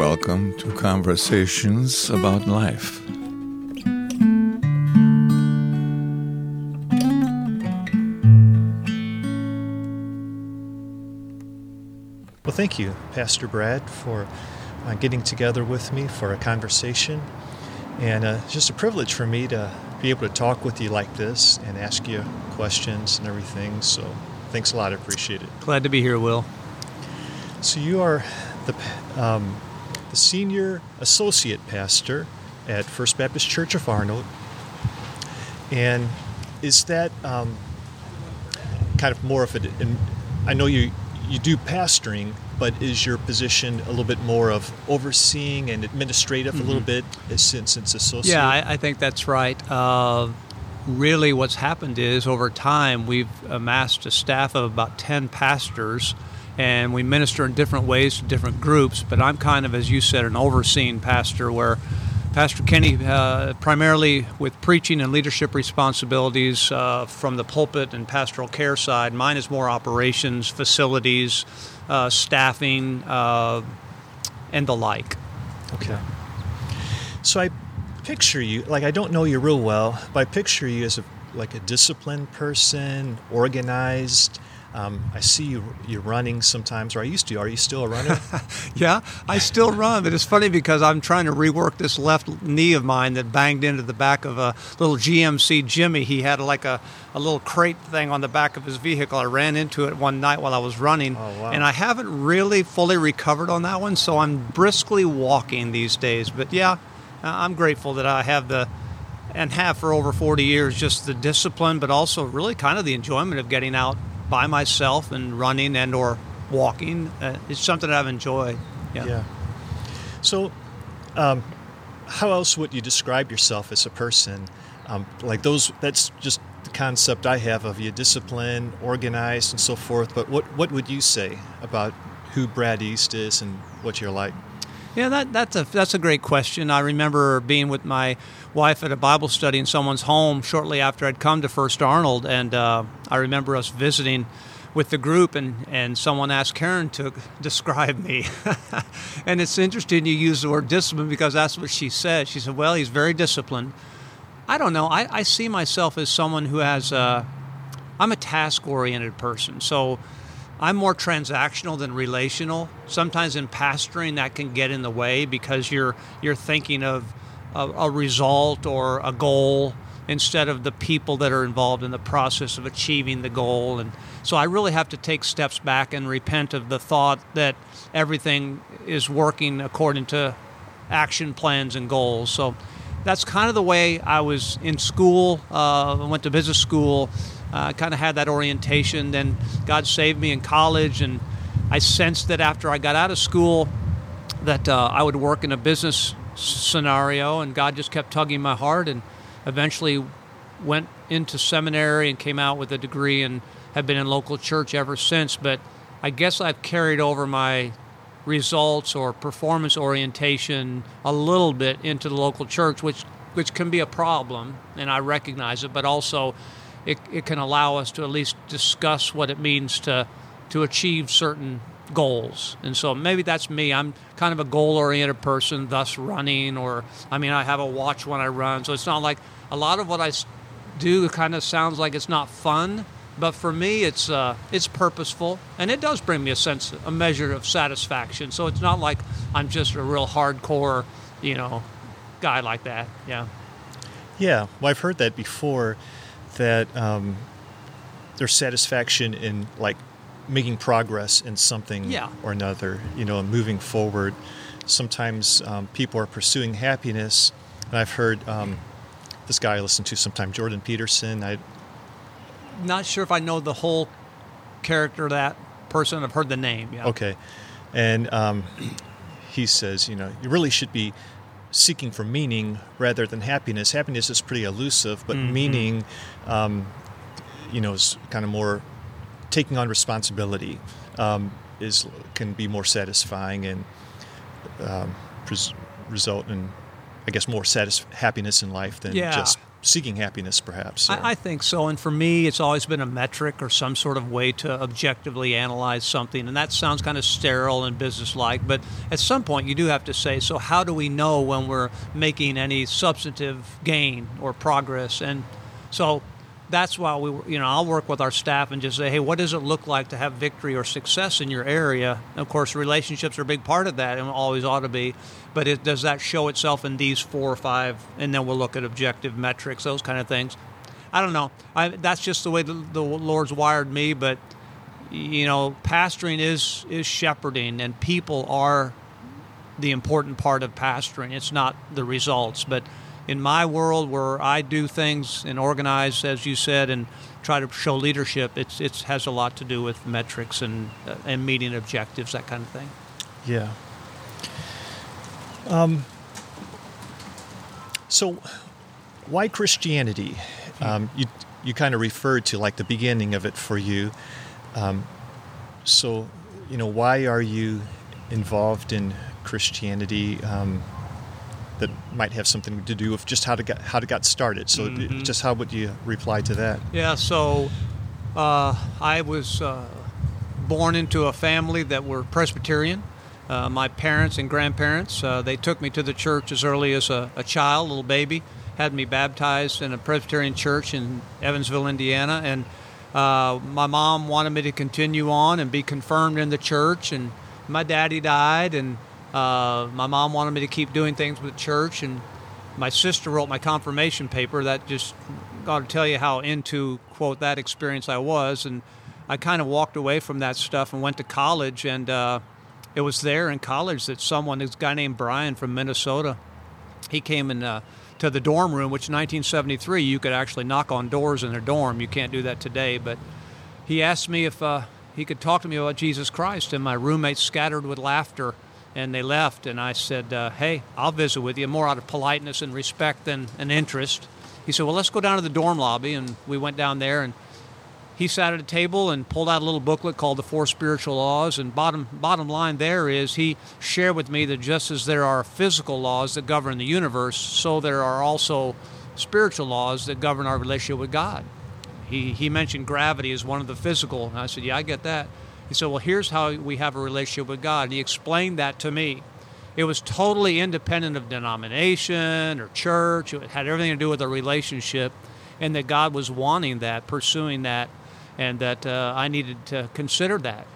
welcome to Conversations About Life. Well, thank you, Pastor Brad, for uh, getting together with me for a conversation. And uh, it's just a privilege for me to be able to talk with you like this and ask you questions and everything. So thanks a lot. I appreciate it. Glad to be here, Will. So you are the, um, the senior associate pastor at First Baptist Church of Arnold. And is that um, kind of more of a, and I know you, you do pastoring, but is your position a little bit more of overseeing and administrative mm-hmm. a little bit since it's associate? Yeah, I, I think that's right. Uh, really, what's happened is over time we've amassed a staff of about 10 pastors and we minister in different ways to different groups. But I'm kind of, as you said, an overseeing pastor where Pastor Kenny, uh, primarily with preaching and leadership responsibilities uh, from the pulpit and pastoral care side. Mine is more operations, facilities, uh, staffing, uh, and the like. Okay. So I picture you, like I don't know you real well, but I picture you as a, like a disciplined person, organized, um, I see you you running sometimes, or I used to. Are you still a runner? yeah, I still run, but it's funny because I'm trying to rework this left knee of mine that banged into the back of a little GMC Jimmy. He had like a, a little crate thing on the back of his vehicle. I ran into it one night while I was running, oh, wow. and I haven't really fully recovered on that one. So I'm briskly walking these days. But yeah, I'm grateful that I have the and have for over 40 years just the discipline but also really kind of the enjoyment of getting out by myself and running and or walking. Uh, it's something I've enjoyed. Yeah. yeah. So, um, how else would you describe yourself as a person? Um, like those, that's just the concept I have of you: disciplined, organized, and so forth. But what what would you say about who Brad East is and what you're like? Yeah, that, that's a that's a great question. I remember being with my wife at a Bible study in someone's home shortly after I'd come to First Arnold, and uh, I remember us visiting with the group, and, and someone asked Karen to describe me. and it's interesting you use the word discipline because that's what she said. She said, "Well, he's very disciplined." I don't know. I, I see myself as someone who has. Uh, I'm a task oriented person, so I'm more transactional than relational. Sometimes in pastoring that can get in the way because you're you're thinking of a, a, result or a goal instead of the people that are involved in the process of achieving the goal. And so I really have to take steps back and repent of the thought that everything is working according to action plans and goals. So that's kind of the way I was in school. Uh, I went to business school uh, kind of had that orientation. Then God saved me in college, and I sensed that after I got out of school, that uh, I would work in a business scenario, and God just kept tugging my heart, and eventually went into seminary and came out with a degree and have been in local church ever since. But I guess I've carried over my results or performance orientation a little bit into the local church, which which can be a problem, and I recognize it. But also, it, it can allow us to at least discuss what it means to to achieve certain goals. And so maybe that's me. I'm kind of a goal oriented person, thus running, or I mean, I have a watch when I run. So it's not like a lot of what I do kind of sounds like it's not fun. But for me, it's uh, it's purposeful, and it does bring me a sense, a measure of satisfaction. So it's not like I'm just a real hardcore, you know, guy like that. Yeah. Yeah. Well, I've heard that before that um, there's satisfaction in like making progress in something yeah. or another, you know, moving forward. Sometimes um, people are pursuing happiness, and I've heard um, this guy I listen to sometimes, Jordan Peterson. I not sure if I know the whole character of that person. I've heard the name. Yeah. Okay, and um, he says, you know, you really should be seeking for meaning rather than happiness. Happiness is pretty elusive, but mm-hmm. meaning, um, you know, is kind of more taking on responsibility. Um, is can be more satisfying and um, pres- result in, I guess, more satis- happiness in life than yeah. just seeking happiness, perhaps. or- I, I think so. And for me, it's always been a metric or some sort of way to objectively analyze something. And that sounds kind of sterile and businesslike, but at some point you do have to say, so how do we know when we're making any substantive gain or progress? And so that's why we, you know, I'll work with our staff and just say, hey, what does it look like to have victory or success in your area? Of course, relationships are a big part of that and always ought to be. But it, does that show itself in these four or five? And then we'll look at objective metrics, those kind of things. I don't know. I, that's just the way the, the Lord's wired me. But you know, pastoring is is shepherding, and people are the important part of pastoring. It's not the results, but in my world where I do things and organize, as you said, and try to show leadership, it's it has a lot to do with metrics and uh, and meeting objectives, that kind of thing. Yeah. Um, so, why Christianity? Um, you you kind of referred to like the beginning of it for you. Um, so, you know, why are you involved in Christianity? Um, that might have something to do with just how to get how to got started. So, Mhm. just how would you reply to that? Yeah, so uh, I was uh, born into a family that were Presbyterian. Uh, my parents and grandparents, uh, they took me to the church as early as a, a child, little baby, had me baptized in a Presbyterian church in Evansville, Indiana, and uh, my mom wanted me to continue on and be confirmed in the church, and my daddy died, and uh, my mom wanted me to keep doing things with church, and my sister wrote my confirmation paper. That just got to tell you how into quote that experience I was, and I kind of walked away from that stuff and went to college. And uh, it was there in college that someone, this guy named Brian from Minnesota, he came in uh, to the dorm room, which in 1973 you could actually knock on doors in their dorm. You can't do that today, but he asked me if uh, he could talk to me about Jesus Christ, and my roommates scattered with laughter, and they left. And I said, uh, "Hey, I'll visit with you, more out of politeness and respect than an interest." He said, "Well, let's go down to the dorm lobby," and we went down there and. He sat at a table and pulled out a little booklet called The Four Spiritual Laws. And bottom bottom line there is he shared with me that just as there are physical laws that govern the universe, so there are also spiritual laws that govern our relationship with God. He, he mentioned gravity as one of the physical. And I said, Yeah, I get that. He said, Well, here's how we have a relationship with God. And he explained that to me. It was totally independent of denomination or church. It had everything to do with a relationship, and that God was wanting that, pursuing that, and that uh, I needed to consider that.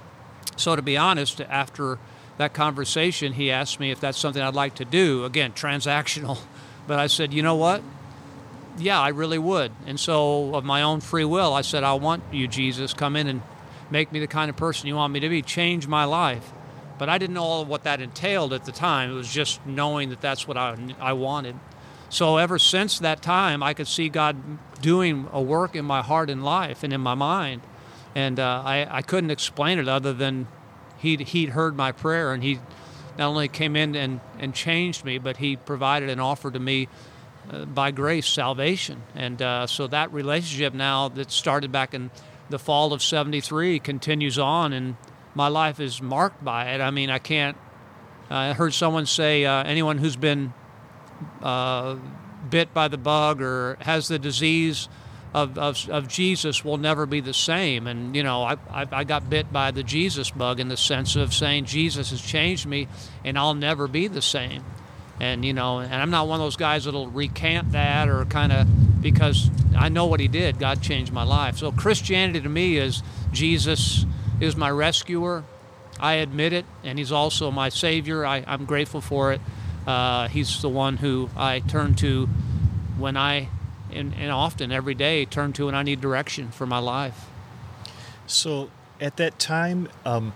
So, to be honest, after that conversation, he asked me if that's something I'd like to do. Again, transactional. But I said, you know what? Yeah, I really would. And so, of my own free will, I said, I want you, Jesus, come in and make me the kind of person you want me to be, change my life. But I didn't know what that entailed at the time. It was just knowing that that's what I, I wanted. So, ever since that time, I could see God doing a work in my heart and life and in my mind. And uh, I, I couldn't explain it other than he'd, he'd heard my prayer and he not only came in and, and changed me, but he provided and offered to me uh, by grace salvation. And uh, so that relationship now that started back in the fall of 73 continues on, and my life is marked by it. I mean, I can't. I heard someone say uh, anyone who's been uh, bit by the bug or has the disease of, of, of Jesus will never be the same. And, you know, I, I, I got bit by the Jesus bug in the sense of saying Jesus has changed me and I'll never be the same. And, you know, and I'm not one of those guys that'll recant that or kind of because I know what he did. God changed my life. So Christianity to me is Jesus is my rescuer. I admit it, and he's also my savior. I, I'm grateful for it. Uh, he's the one who I turn to when I, and, and often every day, turn to when I need direction for my life. So, at that time, um,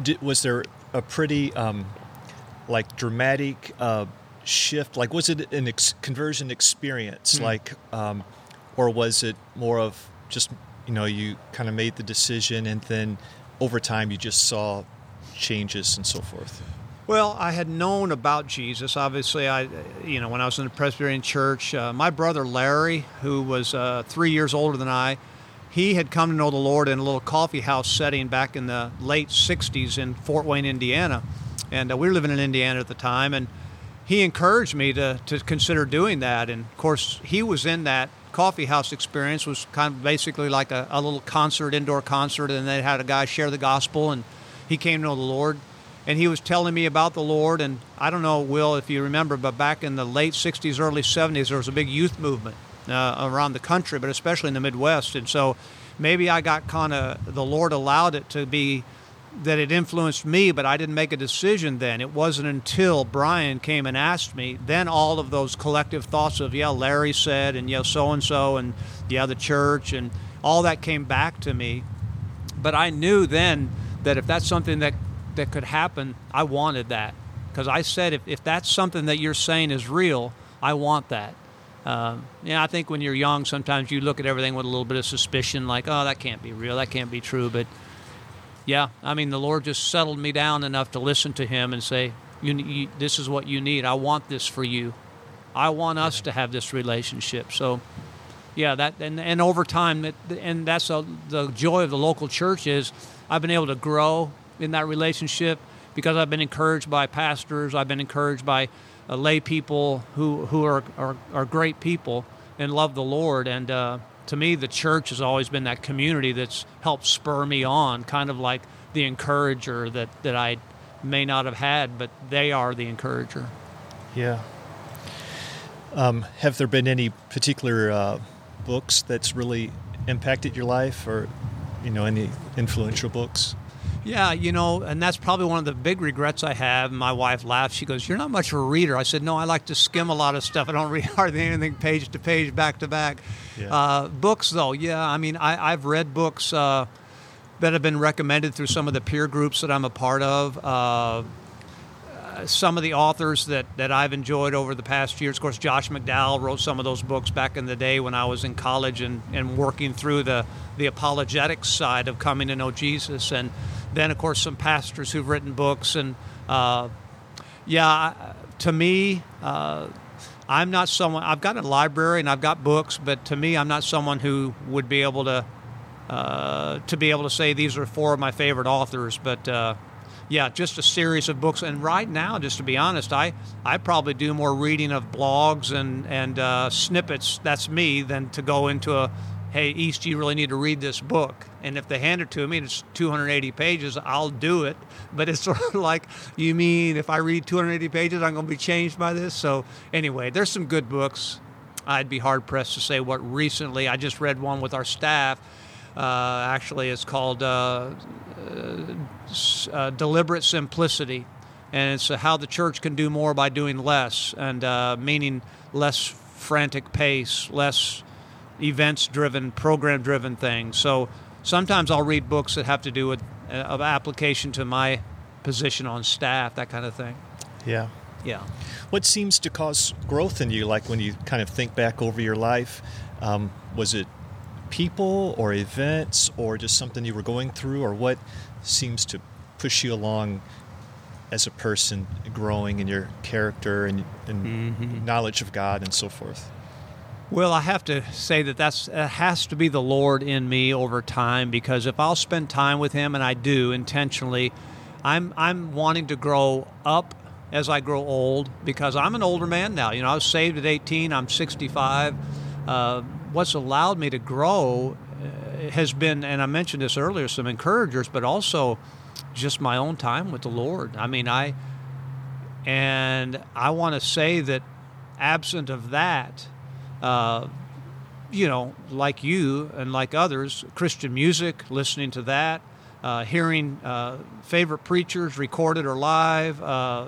did, was there a pretty um, like dramatic uh, shift? Like, was it an ex- conversion experience? Hmm. Like, um, or was it more of just you know you kind of made the decision and then over time you just saw changes and so forth? Well, I had known about Jesus. Obviously, I, you know, when I was in the Presbyterian Church, uh, my brother Larry, who was uh, three years older than I, he had come to know the Lord in a little coffee house setting back in the late '60s in Fort Wayne, Indiana, and uh, we were living in Indiana at the time. And he encouraged me to, to consider doing that. And of course, he was in that coffee house experience, was kind of basically like a, a little concert, indoor concert, and they had a guy share the gospel, and he came to know the Lord. And he was telling me about the Lord. And I don't know, Will, if you remember, but back in the late 60s, early 70s, there was a big youth movement uh, around the country, but especially in the Midwest. And so maybe I got kind of, the Lord allowed it to be that it influenced me, but I didn't make a decision then. It wasn't until Brian came and asked me, then all of those collective thoughts of, yeah, Larry said, and yeah, so and so, and yeah, the church, and all that came back to me. But I knew then that if that's something that, that could happen, I wanted that. Because I said, if, if that's something that you're saying is real, I want that. Um, yeah, I think when you're young, sometimes you look at everything with a little bit of suspicion, like, oh, that can't be real, that can't be true. But yeah, I mean, the Lord just settled me down enough to listen to Him and say, you, you, "This is what you need. I want this for you. I want us to have this relationship." So, yeah, that and, and over time, it, and that's a, the joy of the local church is I've been able to grow in that relationship because I've been encouraged by pastors. I've been encouraged by uh, lay people who who are, are, are great people and love the Lord and. Uh, to me, the church has always been that community that's helped spur me on, kind of like the encourager that, that I may not have had, but they are the encourager. Yeah. Um, have there been any particular uh, books that's really impacted your life, or you know, any influential books? Yeah, you know, and that's probably one of the big regrets I have. My wife laughs. She goes, "You're not much of a reader." I said, "No, I like to skim a lot of stuff. I don't read hardly anything page to page, back to back." Yeah. Uh, books, though, yeah. I mean, I, have read books uh, that have been recommended through some of the peer groups that I'm a part of. Uh, some of the authors that, that I've enjoyed over the past years. Of course, Josh McDowell wrote some of those books back in the day when I was in college and, and working through the, the apologetics side of coming to know Jesus. And then, of course, some pastors who've written books. And uh, yeah, to me, uh, I'm not someone, I've got a library and I've got books, but to me, I'm not someone who would be able to. Uh, to be able to say these are four of my favorite authors, but uh, yeah, just a series of books. And right now, just to be honest, I, I probably do more reading of blogs and and uh, snippets. That's me than to go into a hey, East, you really need to read this book. And if they hand it to me and it's 280 pages, I'll do it. But it's sort of like, you mean if I read 280 pages, I'm going to be changed by this? So, anyway, there's some good books. I'd be hard pressed to say what recently. I just read one with our staff. Uh, actually, it's called uh, uh, uh Deliberate Simplicity. And it's how the church can do more by doing less, and uh, meaning less frantic pace, less events driven, program driven things. So sometimes I'll read books that have to do with uh, of application to my position on staff, that kind of thing. Yeah. Yeah. What seems to cause growth in you, like when you kind of think back over your life? Um, was it people or events or just something you were going through, or what seems to push you along as a person, growing in your character and, and mm-hmm. knowledge of God and so forth? Well, I have to say that that's it has to be the Lord in me over time because if I'll spend time with Him, and I do intentionally, I'm I'm wanting to grow up as I grow old because I'm an older man now. You know, I was saved at 18. I'm 65. Uh, what's allowed me to grow uh, has been, and I mentioned this earlier, some encouragers, but also just my own time with the Lord. I mean, I and I want to say that absent of that uh, you know, like you and like others, Christian music, listening to that, uh, hearing uh, favorite preachers recorded or live, uh,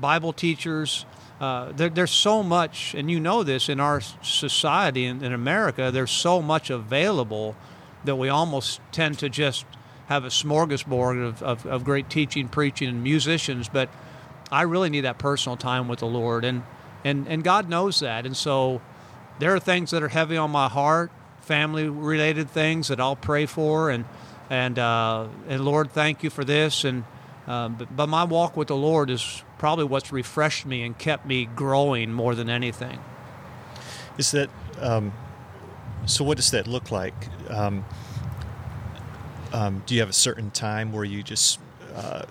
Bible teachers. Uh, there, there's so much, and you know this in our society in, in America, there's so much available that we almost tend to just have a smorgasbord of, of, of great teaching, preaching, and musicians. But I really need that personal time with the Lord, and, and, and God knows that. And so there are things that are heavy on my heart, family related things that I'll pray for, and and uh, and Lord, thank you for this. And uh, but, but my walk with the Lord is probably what's refreshed me and kept me growing more than anything. Is that um, so? What does that look like? Um, um, do you have a certain time where you just uh,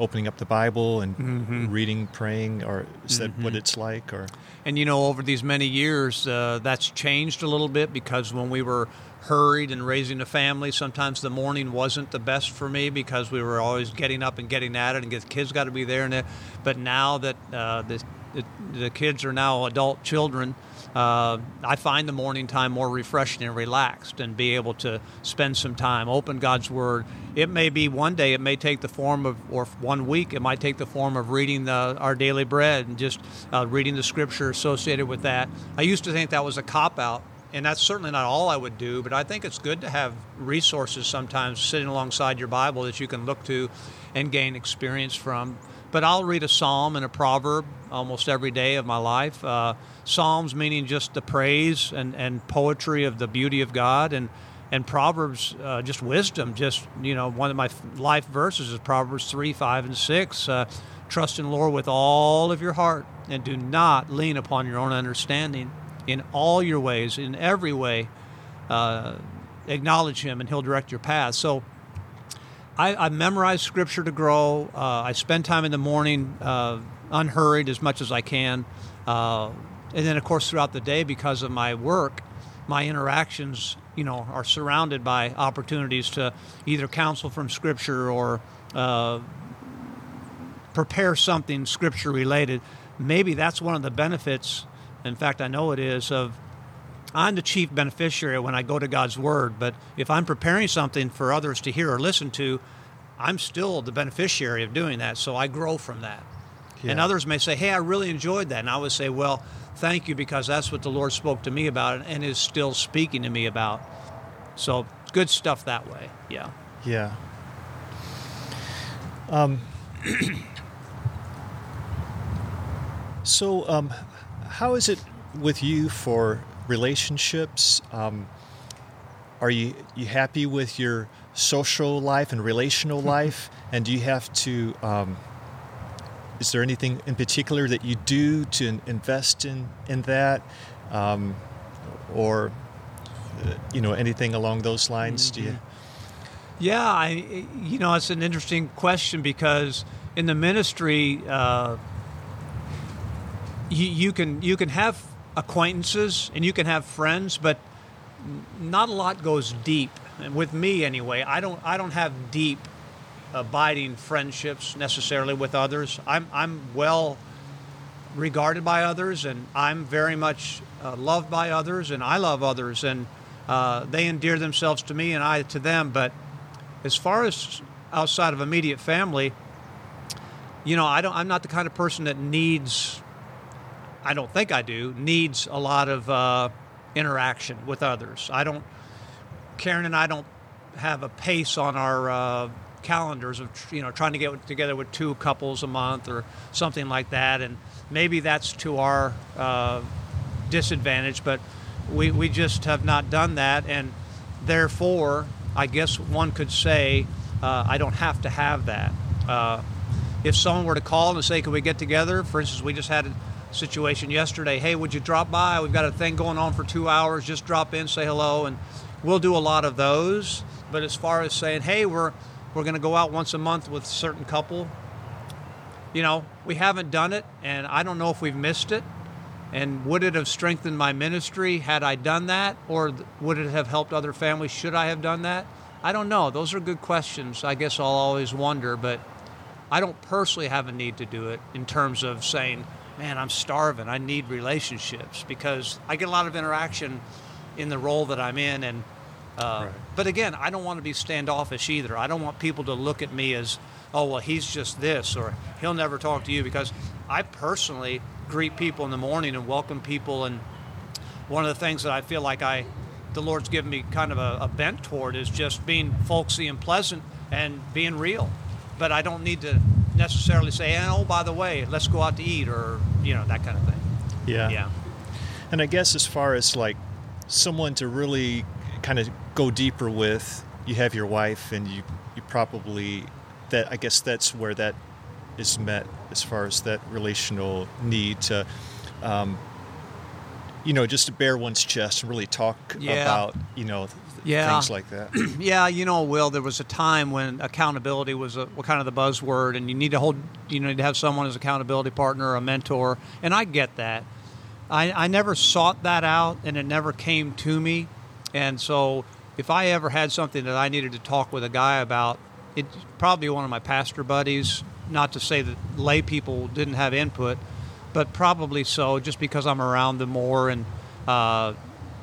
opening up the Bible and Mm-hmm. reading, praying, or is that what it's like? Or And you know, over these many years, uh, that's changed a little bit because when we were hurried and raising a family, sometimes the morning wasn't the best for me because we were always getting up and getting at it, and the kids got to be there. And it, but now that uh, the, the kids are now adult children, uh, I find the morning time more refreshing and relaxed, and be able to spend some time, open God's Word. It may be one day, it may take the form of, or one week, it might take the form of reading the, our daily bread and just uh, reading the Scripture associated with that. I used to think that was a cop out, and that's certainly not all I would do. But I think it's good to have resources sometimes sitting alongside your Bible that you can look to and gain experience from. But I'll read a psalm and a proverb almost every day of my life. Uh, Psalms meaning just the praise and, and poetry of the beauty of God, and and Proverbs uh, just wisdom. Just you know, one of my life verses is Proverbs three, five, and six. Uh, Trust in the Lord with all of your heart, and do not lean upon your own understanding. In all your ways, in every way, uh, acknowledge Him, and He'll direct your path. So. I, I memorize scripture to grow. Uh, I spend time in the morning uh, unhurried as much as I can. Uh, and then, of course, throughout the day, because of my work, my interactions, you know, are surrounded by opportunities to either counsel from scripture or uh, prepare something scripture related. Maybe that's one of the benefits. In fact, I know it is of I'm the chief beneficiary when I go to God's Word, but if I'm preparing something for others to hear or listen to, I'm still the beneficiary of doing that. So I grow from that. And others may say, Hey, I really enjoyed that. And I would say, Well, thank you because that's what the Lord spoke to me about and is still speaking to me about. So good stuff that way. Yeah. Yeah. Um, so, um, how is it with you for relationships? Um, are you you happy with your social life and relational life? and do you have to? Um, is there anything in particular that you do to invest in in that, um, or uh, you know anything along those lines? Do you? Yeah, I, you know, it's an interesting question because in the ministry, uh, you, you can you can have acquaintances and you can have friends, but not a lot goes deep. And with me, anyway, I don't I don't have deep, abiding friendships necessarily with others. I'm I'm well regarded by others, and I'm very much uh, loved by others, and I love others, and uh, they endear themselves to me, and I to them. But as far as outside of immediate family, you know, I don't. I'm not the kind of person that needs. I don't think I do needs a lot of uh, interaction with others. I don't. Karen and I don't have a pace on our uh, calendars of you know trying to get together with two couples a month or something like that, and maybe that's to our uh, disadvantage, but we we just have not done that, and therefore, I guess one could say uh, I don't have to have that. Uh, if someone were to call and say, "Can we get together?" For instance, we just had situation yesterday. Hey, would you drop by? We've got a thing going on for two hours. Just drop in, say hello, and we'll do a lot of those. But as far as saying, "Hey, we're we're going to go out once a month with a certain couple," you know, we haven't done it, and I don't know if we've missed it. And would it have strengthened my ministry had I done that, or would it have helped other families? Should I have done that? I don't know. Those are good questions. I guess I'll always wonder, but I don't personally have a need to do it in terms of saying, man, I'm starving. I need relationships because I get a lot of interaction in the role that I'm in. And, uh, Right. but again, I don't want to be standoffish either. I don't want people to look at me as, oh, well, he's just this or he'll never talk to you because I personally greet people in the morning and welcome people. And one of the things that I feel like I, the Lord's given me kind of a, a bent toward is just being folksy and pleasant and being real. But I don't need to necessarily say, oh, by the way, let's go out to eat or, you know, that kind of thing. Yeah. Yeah. And I guess as far as like someone to really kind of go deeper with, you have your wife, and you you probably that I guess that's where that is met as far as that relational need to, um, you know, just to bare one's chest and really talk Yeah. about you know Yeah. things like that. Yeah, you know, Will, there was a time when accountability was a, what kind of the buzzword, and you need to hold, you need to have someone as accountability partner, a mentor, and I get that. I, I never sought that out, and it never came to me, and so if I ever had something that I needed to talk with a guy about, it's probably one of my pastor buddies. Not to say that lay people didn't have input, but probably so, just because I'm around them more and. Uh,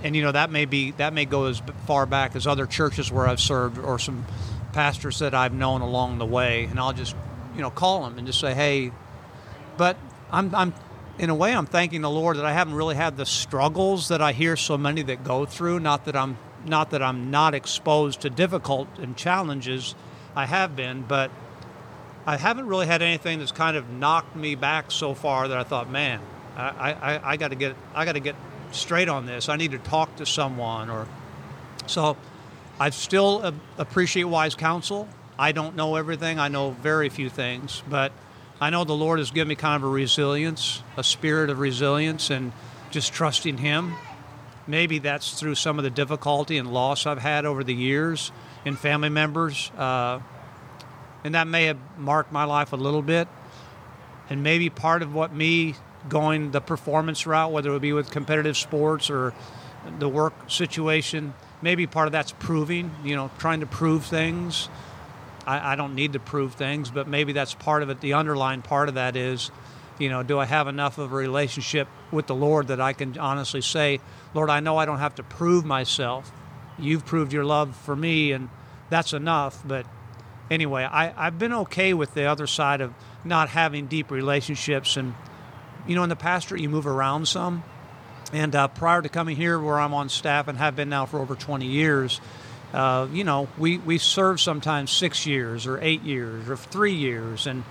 and you know that may be that may go as far back as other churches where I've served or some pastors that I've known along the way, and I'll just you know call them and just say, hey. But I'm I'm in a way I'm thanking the Lord that I haven't really had the struggles that I hear so many that go through. Not that I'm not that I'm not exposed to difficult and challenges, I have been, but I haven't really had anything that's kind of knocked me back so far that I thought, man, I, I, I got to get I got to get straight on this. I need to talk to someone, or so. I still appreciate wise counsel. I don't know everything. I know very few things, but I know the Lord has given me kind of a resilience, a spirit of resilience, and just trusting Him. Maybe that's through some of the difficulty and loss I've had over the years in family members, uh, and that may have marked my life a little bit. And maybe part of what me going the performance route, whether it would be with competitive sports or the work situation, maybe part of that's proving, you know, trying to prove things. I, I, don't need to prove things, but maybe that's part of it. The underlying part of that is, you know, do I have enough of a relationship with the Lord that I can honestly say, Lord, I know I don't have to prove myself. You've proved your love for me, and that's enough. But anyway, I, I've been okay with the other side of not having deep relationships and you know, in the pastorate, you move around some. And uh, prior to coming here, where I'm on staff and have been now for over 20 years, uh, you know, we, we serve sometimes six years or eight years or three years. And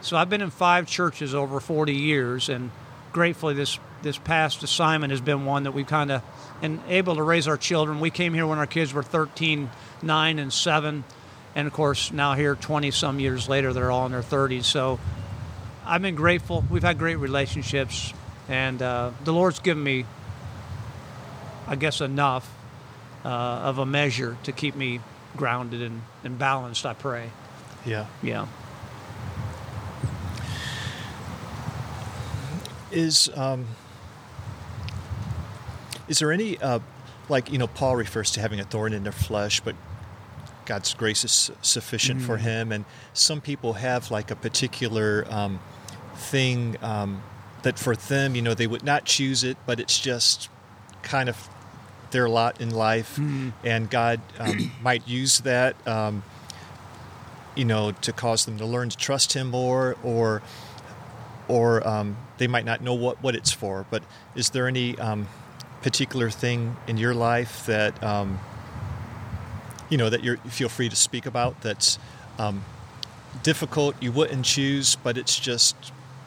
so I've been in five churches over 40 years. And gratefully, this, this past assignment has been one that we've kind of and able to raise our children. We came here when our kids were 13, 9, and 7. And of course, now here 20 some years later, they're all in their 30s. So I've been grateful. We've had great relationships, and uh, the Lord's given me, I guess, enough uh, of a measure to keep me grounded and, and balanced. I pray. Yeah. Yeah. Is um, is there any uh, like you know Paul refers to having a thorn in their flesh, but God's grace is sufficient mm. for him, and some people have like a particular um, thing um, that for them, you know, they would not choose it, but it's just kind of their lot in life, mm. and God um, might use that, um, you know, to cause them to learn to trust Him more, or or um, they might not know what, what it's for. But is there any um, particular thing in your life that um, you know that you feel free to speak about that's difficult you wouldn't choose, but it's just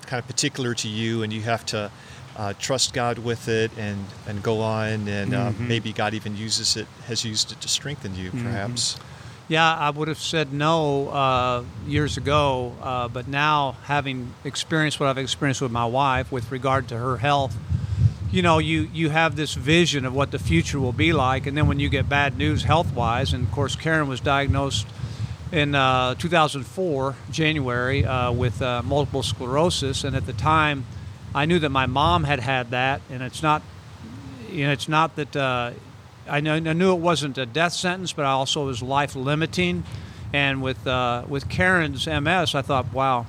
kind of particular to you, and you have to uh, trust God with it and and go on, and uh, mm-hmm. maybe God even uses it, has used it to strengthen you, mm-hmm. perhaps. Mm-hmm. Yeah, I would have said no uh, years ago, uh, but now having experienced what I've experienced with my wife with regard to her health, you know, you you have this vision of what the future will be like, and then when you get bad news health wise, and of course Karen was diagnosed in uh, 2004, January, uh, with uh, multiple sclerosis, and at the time, I knew that my mom had had that, and it's not, you know, it's not that uh, I, know, I knew it wasn't a death sentence, but I also was life limiting, and with uh, with Karen's MS, I thought, wow,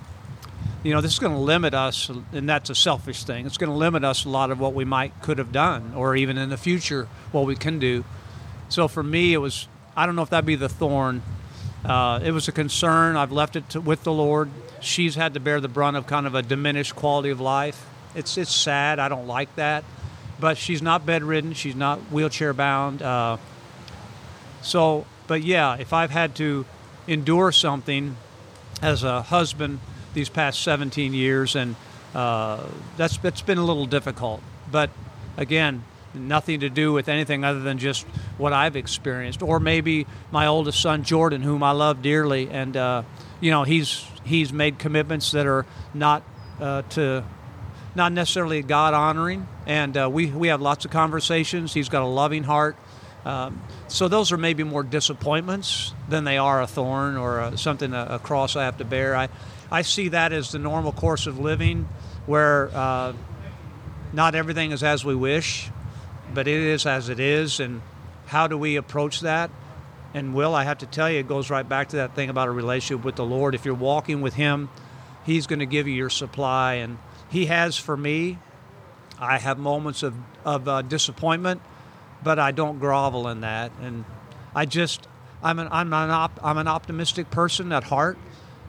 you know, this is going to limit us, and that's a selfish thing. It's going to limit us a lot of what we might could have done, or even in the future, what we can do. So for me, it was I don't know if that'd be the thorn uh, it was a concern. I've left it to, with the Lord. She's had to bear the brunt of kind of a diminished quality of life. It's it's sad. I don't like that, but she's not bedridden. She's not wheelchair bound. Uh, so, but yeah, if I've had to endure something as a husband these past 17 years, and uh, that's that's been a little difficult. But again, nothing to do with anything other than just what I've experienced, or maybe my oldest son Jordan, whom I love dearly, and uh, you know he's he's made commitments that are not uh, to not necessarily God honoring, and uh, we we have lots of conversations. He's got a loving heart, Um, so those are maybe more disappointments than they are a thorn or a, something a, a, cross I have to bear. I I see that as the normal course of living, where uh, not everything is as we wish, but it is as it is, and how do we approach that? And Will, I have to tell you, it goes right back to that thing about a relationship with the Lord. If you're walking with Him, He's going to give you your supply, and He has for me. I have moments of of uh, disappointment but I don't grovel in that. And I just, I'm an, I'm an, op, I'm an optimistic person at heart,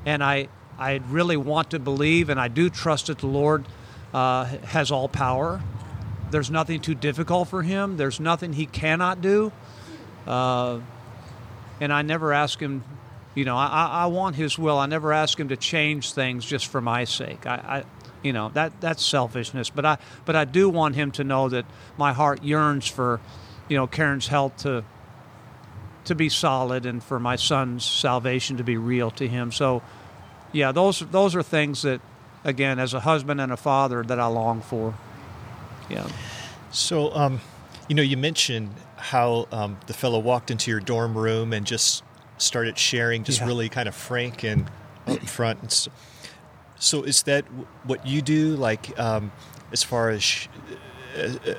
and I, I really want to believe, and I do trust that the Lord uh, has all power. There's nothing too difficult for Him. There's nothing He cannot do. Uh, and I never ask Him, you know, I, I want His will. I never ask Him to change things just for my sake. I, I you know that that's selfishness but i but i do want him to know that my heart yearns for you know Karen's health to to be solid and for my son's salvation to be real to him. So, yeah, those those are things that, again, as a husband and a father, that I long for. Yeah. So, um, you know, you mentioned how um, the fellow walked into your dorm room and just started sharing, just yeah. really kind of frank and up front. So, so, is that what you do? Like, um, as far as sh- uh,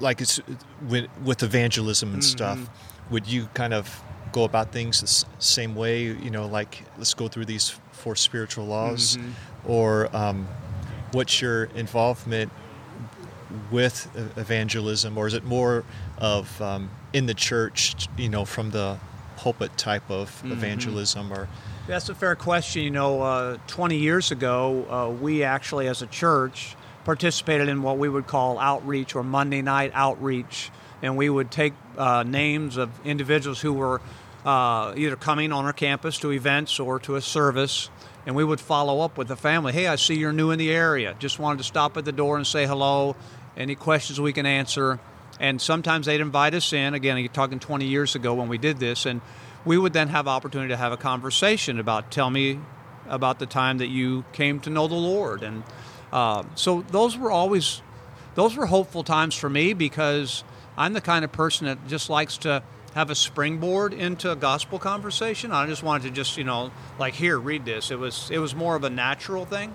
like it's with, with evangelism and mm-hmm. stuff, would you kind of go about things the same way? You know, like let's go through these four spiritual laws, mm-hmm. or um, what's your involvement with evangelism, or is it more of um, in the church? You know, from the pulpit type of mm-hmm. evangelism, or that's a fair question. You know, uh, 20 years ago, uh, we actually, as a church, participated in what we would call outreach or Monday night outreach, and we would take uh, names of individuals who were uh, either coming on our campus to events or to a service, and we would follow up with the family. Hey, I see you're new in the area. Just wanted to stop at the door and say hello. Any questions we can answer? And sometimes they'd invite us in. Again, you're talking 20 years ago when we did this, and we would then have opportunity to have a conversation about tell me about the time that you came to know the Lord and uh, so those were always those were hopeful times for me because I'm the kind of person that just likes to have a springboard into a gospel conversation. I just wanted to just you know like here read this. It was it was more of a natural thing.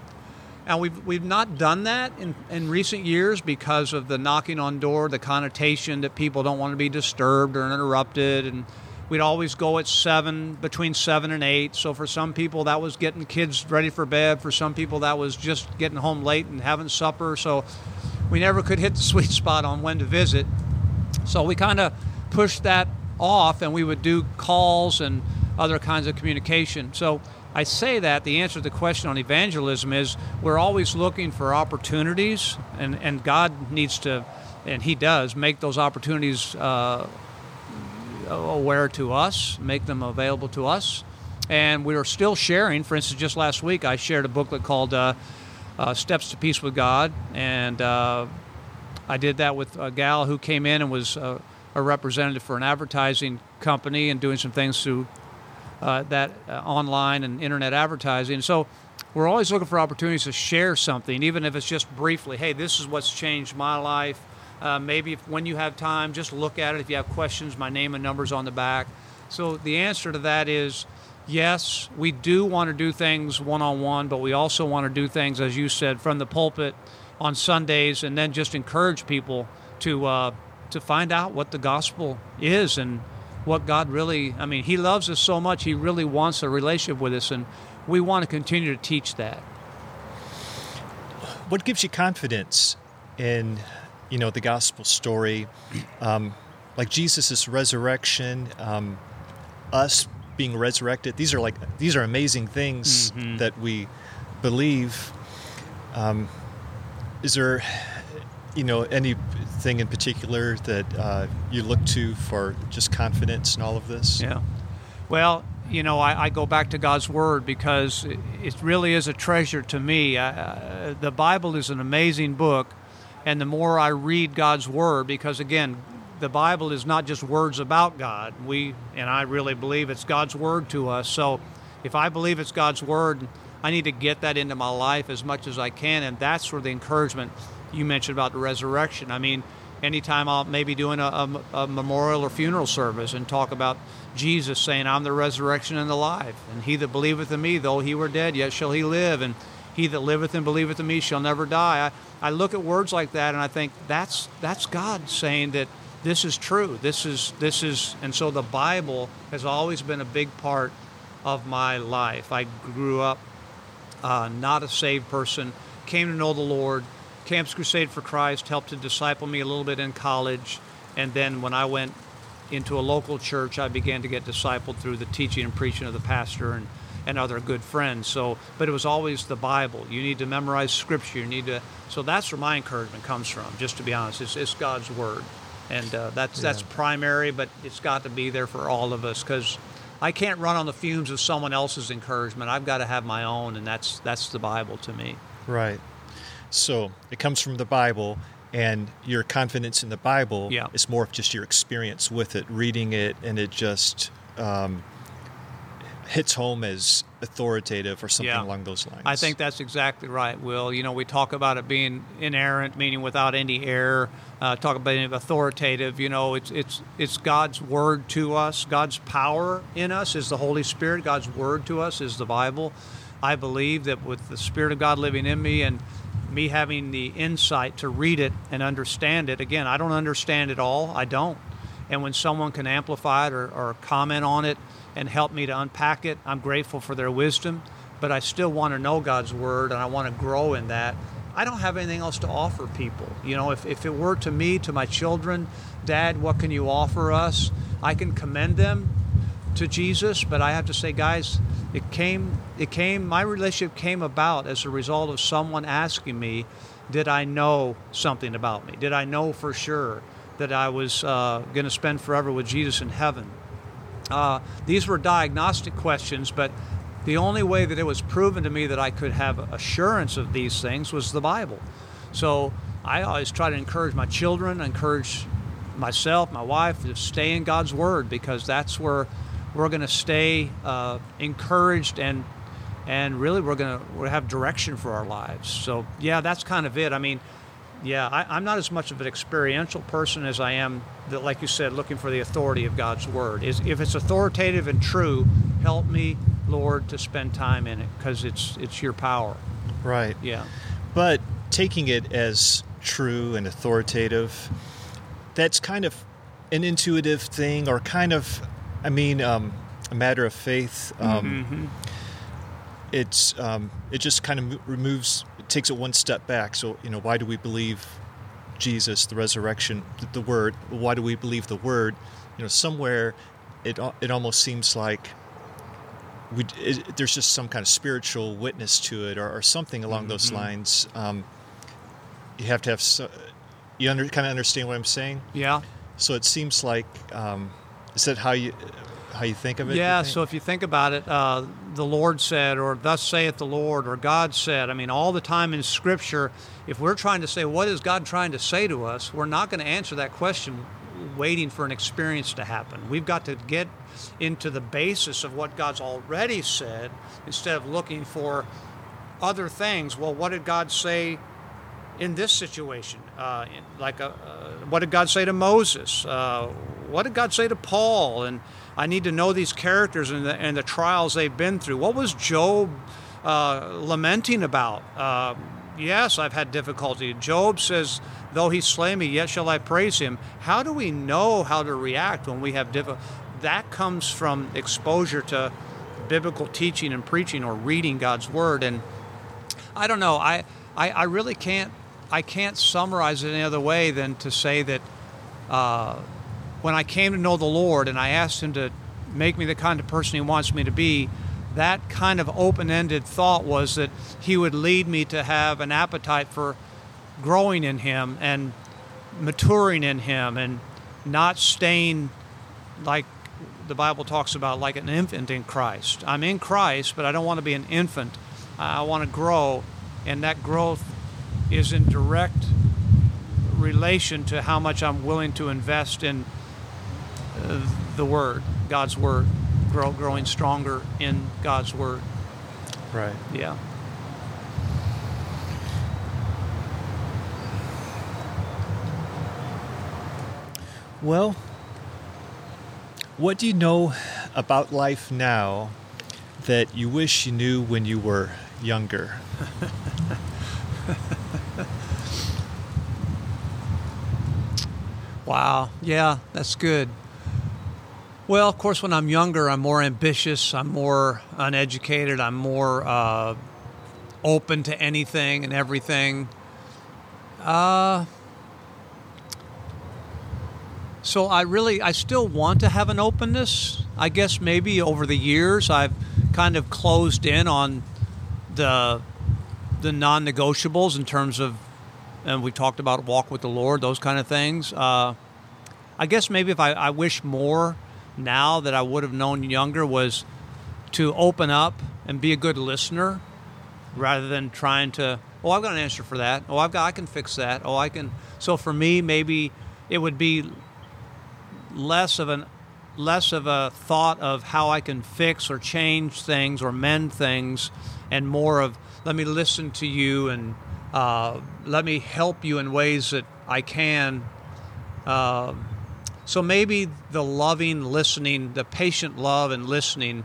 And we've, we've not done that in, in recent years because of the knocking on door, the connotation that people don't want to be disturbed or interrupted, and We'd always go at seven, between seven and eight. So for some people, that was getting kids ready for bed. For some people, that was just getting home late and having supper. So we never could hit the sweet spot on when to visit. So we kind of pushed that off, and we would do calls and other kinds of communication. So I say that the answer to the question on evangelism is we're always looking for opportunities, and, and God needs to, and He does, make those opportunities uh, aware to us, make them available to us. And we are still sharing. For instance, just last week I shared a booklet called uh, uh, Steps to Peace with God. And uh, I did that with a gal who came in and was uh, a representative for an advertising company and doing some things through uh, that uh, online and internet advertising. So we're always looking for opportunities to share something, even if it's just briefly. Hey, this is what's changed my life uh, maybe if, when you have time, just look at it. If you have questions, my name and numbers on the back. So the answer to that is yes, we do want to do things one on one, but we also want to do things, as you said, from the pulpit on Sundays, and then just encourage people to uh, to find out what the gospel is and what God really. I mean, He loves us so much; He really wants a relationship with us, and we want to continue to teach that. What gives you confidence in you know the gospel story, um, like Jesus' resurrection, um, us being resurrected. These are like these are amazing things mm-hmm. that we believe. Um, is there, you know, anything in particular that uh, you look to for just confidence in all of this? Yeah. Well, you know, I, I, go back to God's Word because it, really is a treasure to me. uh, the Bible is an amazing book, and the more I read God's Word, because again, the Bible is not just words about God. We and I really believe it's God's Word to us. So if I believe it's God's Word, I need to get that into my life as much as I can, and that's where the encouragement you mentioned about the resurrection. I mean, anytime I'll maybe doing a, a, a memorial or funeral service and talk about Jesus saying, I'm the resurrection and the life. And he that believeth in me, though he were dead, yet shall he live. And he that liveth and believeth in me shall never die. I, I look at words like that and I think that's that's God saying that this is true. This is this is and so the Bible has always been a big part of my life. I grew up uh, not a saved person, came to know the Lord. Campus Crusade for Christ helped to disciple me a little bit in college, and then when I went into a local church, I began to get discipled through the teaching and preaching of the pastor and, and other good friends. So, but it was always the Bible. You need to memorize Scripture. You need to. So that's where my encouragement comes from. Just to be honest, it's, it's God's Word, and uh, that's Yeah. that's primary. But it's got to be there for all of us because I can't run on the fumes of someone else's encouragement. I've got to have my own, and that's that's the Bible to me. Right. So it comes from the Bible, and your confidence in the Bible Yeah. is more of just your experience with it, reading it, and it just um, hits home as authoritative or something Yeah. along those lines. I think that's exactly right, Will. You know, we talk about it being inerrant, meaning without any error. Uh, talk about it authoritative. You know, it's it's it's God's word to us. God's power in us is the Holy Spirit. God's word to us is the Bible. I believe that with the Spirit of God living in me and me having the insight to read it and understand it. Again, I don't understand it all. I don't. And when someone can amplify it or, or comment on it and help me to unpack it, I'm grateful for their wisdom. But I still want to know God's word and I want to grow in that. I don't have anything else to offer people. You know, if, if it were to me, to my children, Dad, what can you offer us? I can commend them to Jesus, but I have to say, guys, it came, it came, my relationship came about as a result of someone asking me, did I know something about me? Did I know for sure that I was uh, going to spend forever with Jesus in heaven? Uh, these were diagnostic questions, but the only way that it was proven to me that I could have assurance of these things was the Bible. So I always try to encourage my children, encourage myself, my wife to stay in God's Word because that's where we're going to stay uh, encouraged and and really we're going to have direction for our lives. So yeah, that's kind of it. I mean, yeah, I, I'm not as much of an experiential person as I am, that, like you said, looking for the authority of God's Word. Is if it's authoritative and true, help me, Lord, to spend time in it because it's it's your power. right. Yeah, But taking it as true and authoritative, that's kind of an intuitive thing, or kind of, I mean, um, a matter of faith. Um, It's um, it just kind of removes, it takes it one step back. So you know, why do we believe Jesus, the resurrection, the, Word? Why do we believe the Word? You know, somewhere it it almost seems like we it, there's just some kind of spiritual witness to it or, or something along those lines um, you have to have so, you under, kind of understand what i'm saying yeah. so it seems like um, is that how you how you think of it Yeah, so if you think about it, uh, the Lord said, or thus saith the Lord, or God said, I mean, all the time in Scripture, if we're trying to say, what is God trying to say to us, we're not going to answer that question waiting for an experience to happen. We've got to get into the basis of what God's already said instead of looking for other things. Well, what did God say in this situation? Uh, like, uh uh, what did God say to Moses? Uh, what did God say to Paul? And I need to know these characters and the, and the trials they've been through. What was Job uh, lamenting about? Uh, yes, I've had difficulty. Job says, "Though he slay me, yet shall I praise him." How do we know how to react when we have difficulty? That comes from exposure to biblical teaching and preaching or reading God's word and I don't know. I, I, I really can't. I can't summarize it any other way than to say that uh, when I came to know the Lord and I asked Him to make me the kind of person He wants me to be, that kind of open-ended thought was that He would lead me to have an appetite for growing in Him and maturing in Him and not staying like the Bible talks about, like an infant in Christ. I'm in Christ, but I don't want to be an infant. I want to grow, and that growth is in direct relation to how much I'm willing to invest in Uh, the Word, God's Word, grow, growing stronger in God's Word. right Yeah. Well, what do you know about life now that you wish you knew when you were younger? Wow. Yeah, that's good. Well, of course, when I'm younger, I'm more ambitious, I'm more uneducated, I'm more uh, open to anything and everything. Uh, so I really, I still want to have an openness. I guess maybe over the years I've kind of closed in on the the non-negotiables in terms of, and we talked about walk with the Lord, those kind of things. Uh, I guess maybe if I, I wish more now that I would have known younger was to open up and be a good listener rather than trying to oh I've got an answer for that. Oh I've got I can fix that. Oh I can so for me maybe it would be less of an less of a thought of how I can fix or change things or mend things and more of let me listen to you and uh, let me help you in ways that I can uh, so maybe the loving listening, the patient love and listening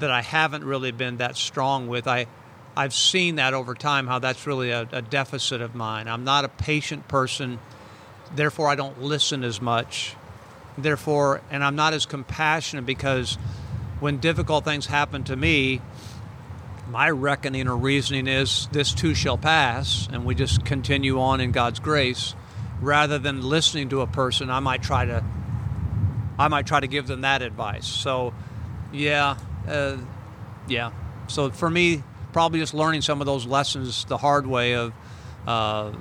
that I haven't really been that strong with. I, I've seen that over time how that's really a, a deficit of mine. I'm not a patient person, therefore I don't listen as much. Therefore, and I'm not as compassionate because when difficult things happen to me, my reckoning or reasoning is this too shall pass, and we just continue on in God's grace rather than listening to a person, I might try to I might try to give them that advice. So, yeah, uh, yeah. So for me, probably just learning some of those lessons the hard way of, uh,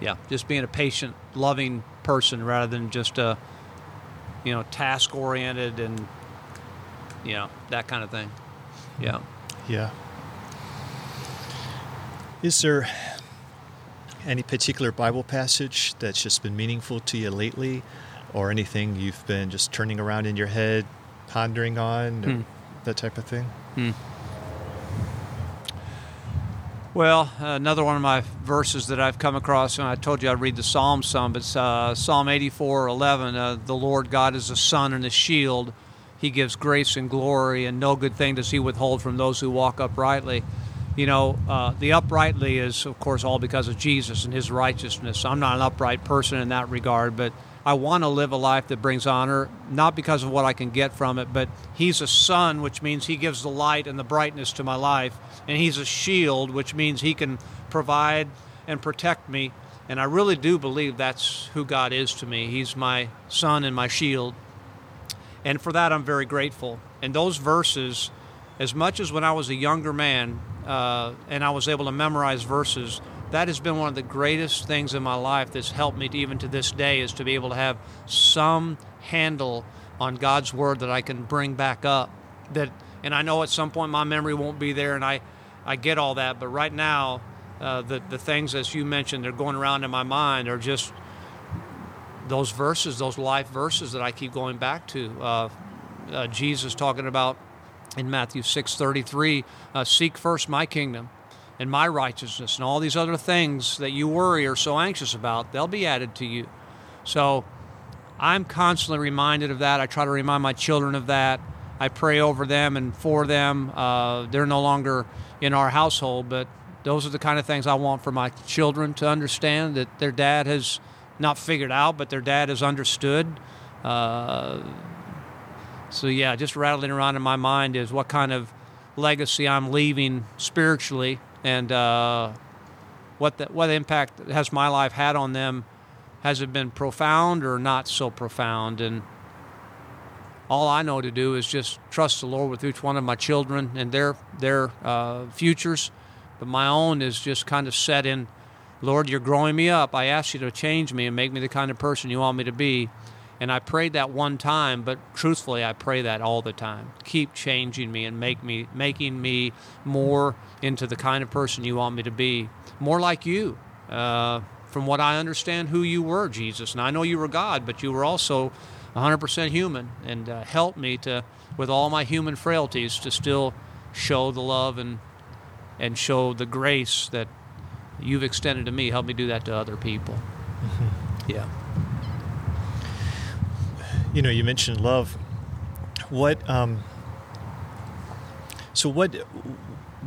yeah, just being a patient, loving person rather than just a, you know, task oriented and, you know, that kind of thing. Yeah. Yeah. Is there any particular Bible passage that's just been meaningful to you lately, or anything you've been just turning around in your head, pondering on, Hmm. that type of thing? Well, another one of my verses that I've come across, and I told you I read the Psalms some, but uh, Psalm 84 11, uh, the Lord God is a sun and a shield. He gives grace and glory, and no good thing does he withhold from those who walk uprightly. You know, uh, the uprightly is, of course, all because of Jesus and his righteousness. I'm not an upright person in that regard, but I want to live a life that brings honor, not because of what I can get from it, but he's a sun, which means he gives the light and the brightness to my life. And he's a shield, which means he can provide and protect me. And I really do believe that's who God is to me. He's my sun and my shield. And for that, I'm very grateful. And those verses, as much as when I was a younger man uh, and I was able to memorize verses, that has been one of the greatest things in my life that's helped me to, even to this day is to be able to have some handle on God's word that I can bring back up. That, and I know at some point my memory won't be there, and I, I get all that. But right now, uh, the the things as you mentioned, they're going around in my mind are just those verses, those life verses that I keep going back to. Uh, uh, Jesus talking about in Matthew six thirty three, uh, seek first my kingdom and my righteousness, and all these other things that you worry or so anxious about, they'll be added to you. So I'm constantly reminded of that. I try to remind my children of that. I pray over them and for them. Uh, they're no longer in our household, but those are the kind of things I want for my children to understand that their dad has not figured out, but their dad has understood. Uh, so yeah, just rattling around in my mind is what kind of legacy I'm leaving spiritually, and uh, what the, what impact has my life had on them. Has it been profound or not so profound? And all I know to do is just trust the Lord with each one of my children and their their uh, futures. But my own is just kind of set in, Lord, you're growing me up. I ask you to change me and make me the kind of person you want me to be. And I prayed that one time, but truthfully, I pray that all the time. Keep changing me and make me making me more into the kind of person you want me to be, more like you. Uh, from what I understand, who you were, Jesus, and I know you were God, but you were also 100% human, and uh, help me to, with all my human frailties, to still show the love and and show the grace that you've extended to me. Help me do that to other people. Yeah. You know, you mentioned love. What um, so what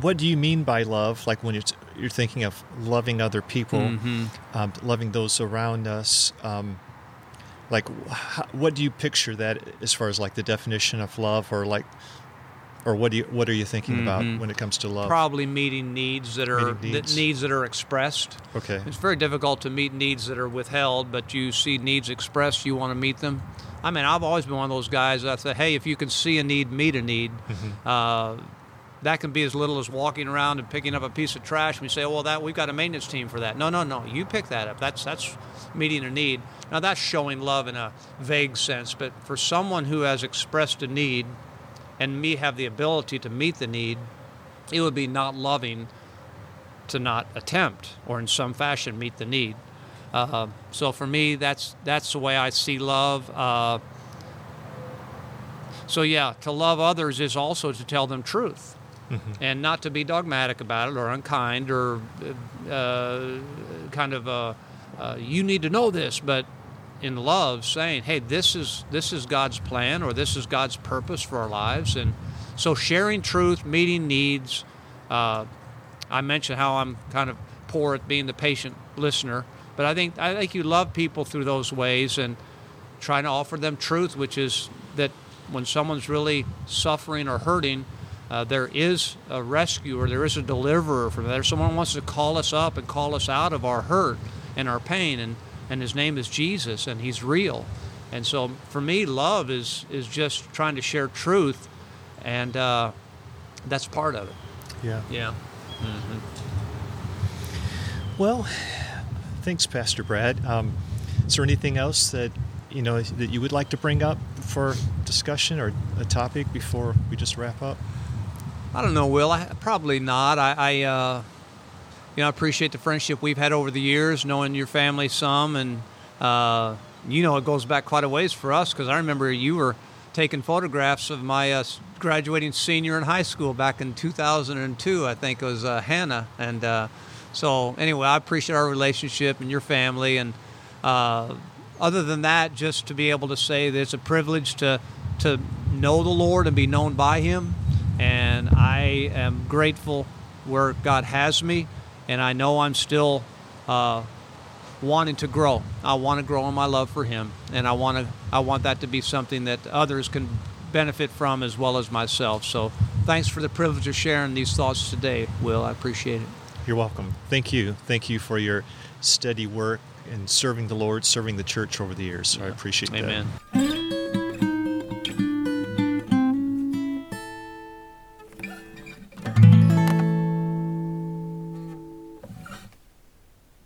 what do you mean by love? Like when you're you're thinking of loving other people, Mhm. um, loving those around us. Um, like, how, what do you picture that as far as like the definition of love, or like, or what do you what are you thinking Mhm. about when it comes to love? Probably meeting needs that are Meeting that needs. needs that are expressed. Okay. It's very difficult to meet needs that are withheld, but you see needs expressed, you want to meet them. I mean, I've always been one of those guys that say, hey, if you can see a need, meet a need. Mm-hmm. Uh, that can be as little as walking around and picking up a piece of trash. And we say, well, that we've got a maintenance team for that. No, no, no. You pick that up. That's that's meeting a need. Now that's showing love in a vague sense, but for someone who has expressed a need, and me have the ability to meet the need, it would be not loving to not attempt or in some fashion meet the need. Uh, so for me, that's that's the way I see love. Uh, so yeah, to love others is also to tell them truth, and not to be dogmatic about it or unkind or uh, kind of uh, uh, you need to know this, but in love, saying, "Hey, this is this is God's plan or this is God's purpose for our lives," and so sharing truth, meeting needs. Uh, I mentioned how I'm kind of poor at being the patient listener, but I think I think you love people through those ways and trying to offer them truth, which is that when someone's really suffering or hurting, uh, there is a rescuer, there is a deliverer from there. Someone wants to call us up and call us out of our hurt and our pain, and, and his name is Jesus, and he's real. And so for me, love is is just trying to share truth, and uh, that's part of it. Yeah. Yeah. Well, thanks, Pastor Brad. Um, is there anything else that you know that you would like to bring up for discussion or a topic before we just wrap up? I don't know, Will. I, probably not. I, I uh, you know, appreciate the friendship we've had over the years, knowing your family some, and uh, you know, it goes back quite a ways for us because I remember you were taking photographs of my uh, graduating senior in high school back in 2002. I think it was uh, Hannah, and uh, so anyway, I appreciate our relationship and your family, and uh, other than that, just to be able to say that it's a privilege to to know the Lord and be known by Him, and I am grateful where God has me, and I know I'm still uh, wanting to grow. I want to grow in my love for Him, and I want to I want that to be something that others can benefit from as well as myself. So, thanks for the privilege of sharing these thoughts today, Will. I appreciate it. You're welcome. Thank you. Thank you for your steady work and serving the Lord, serving the church over the years. So I appreciate that. Amen.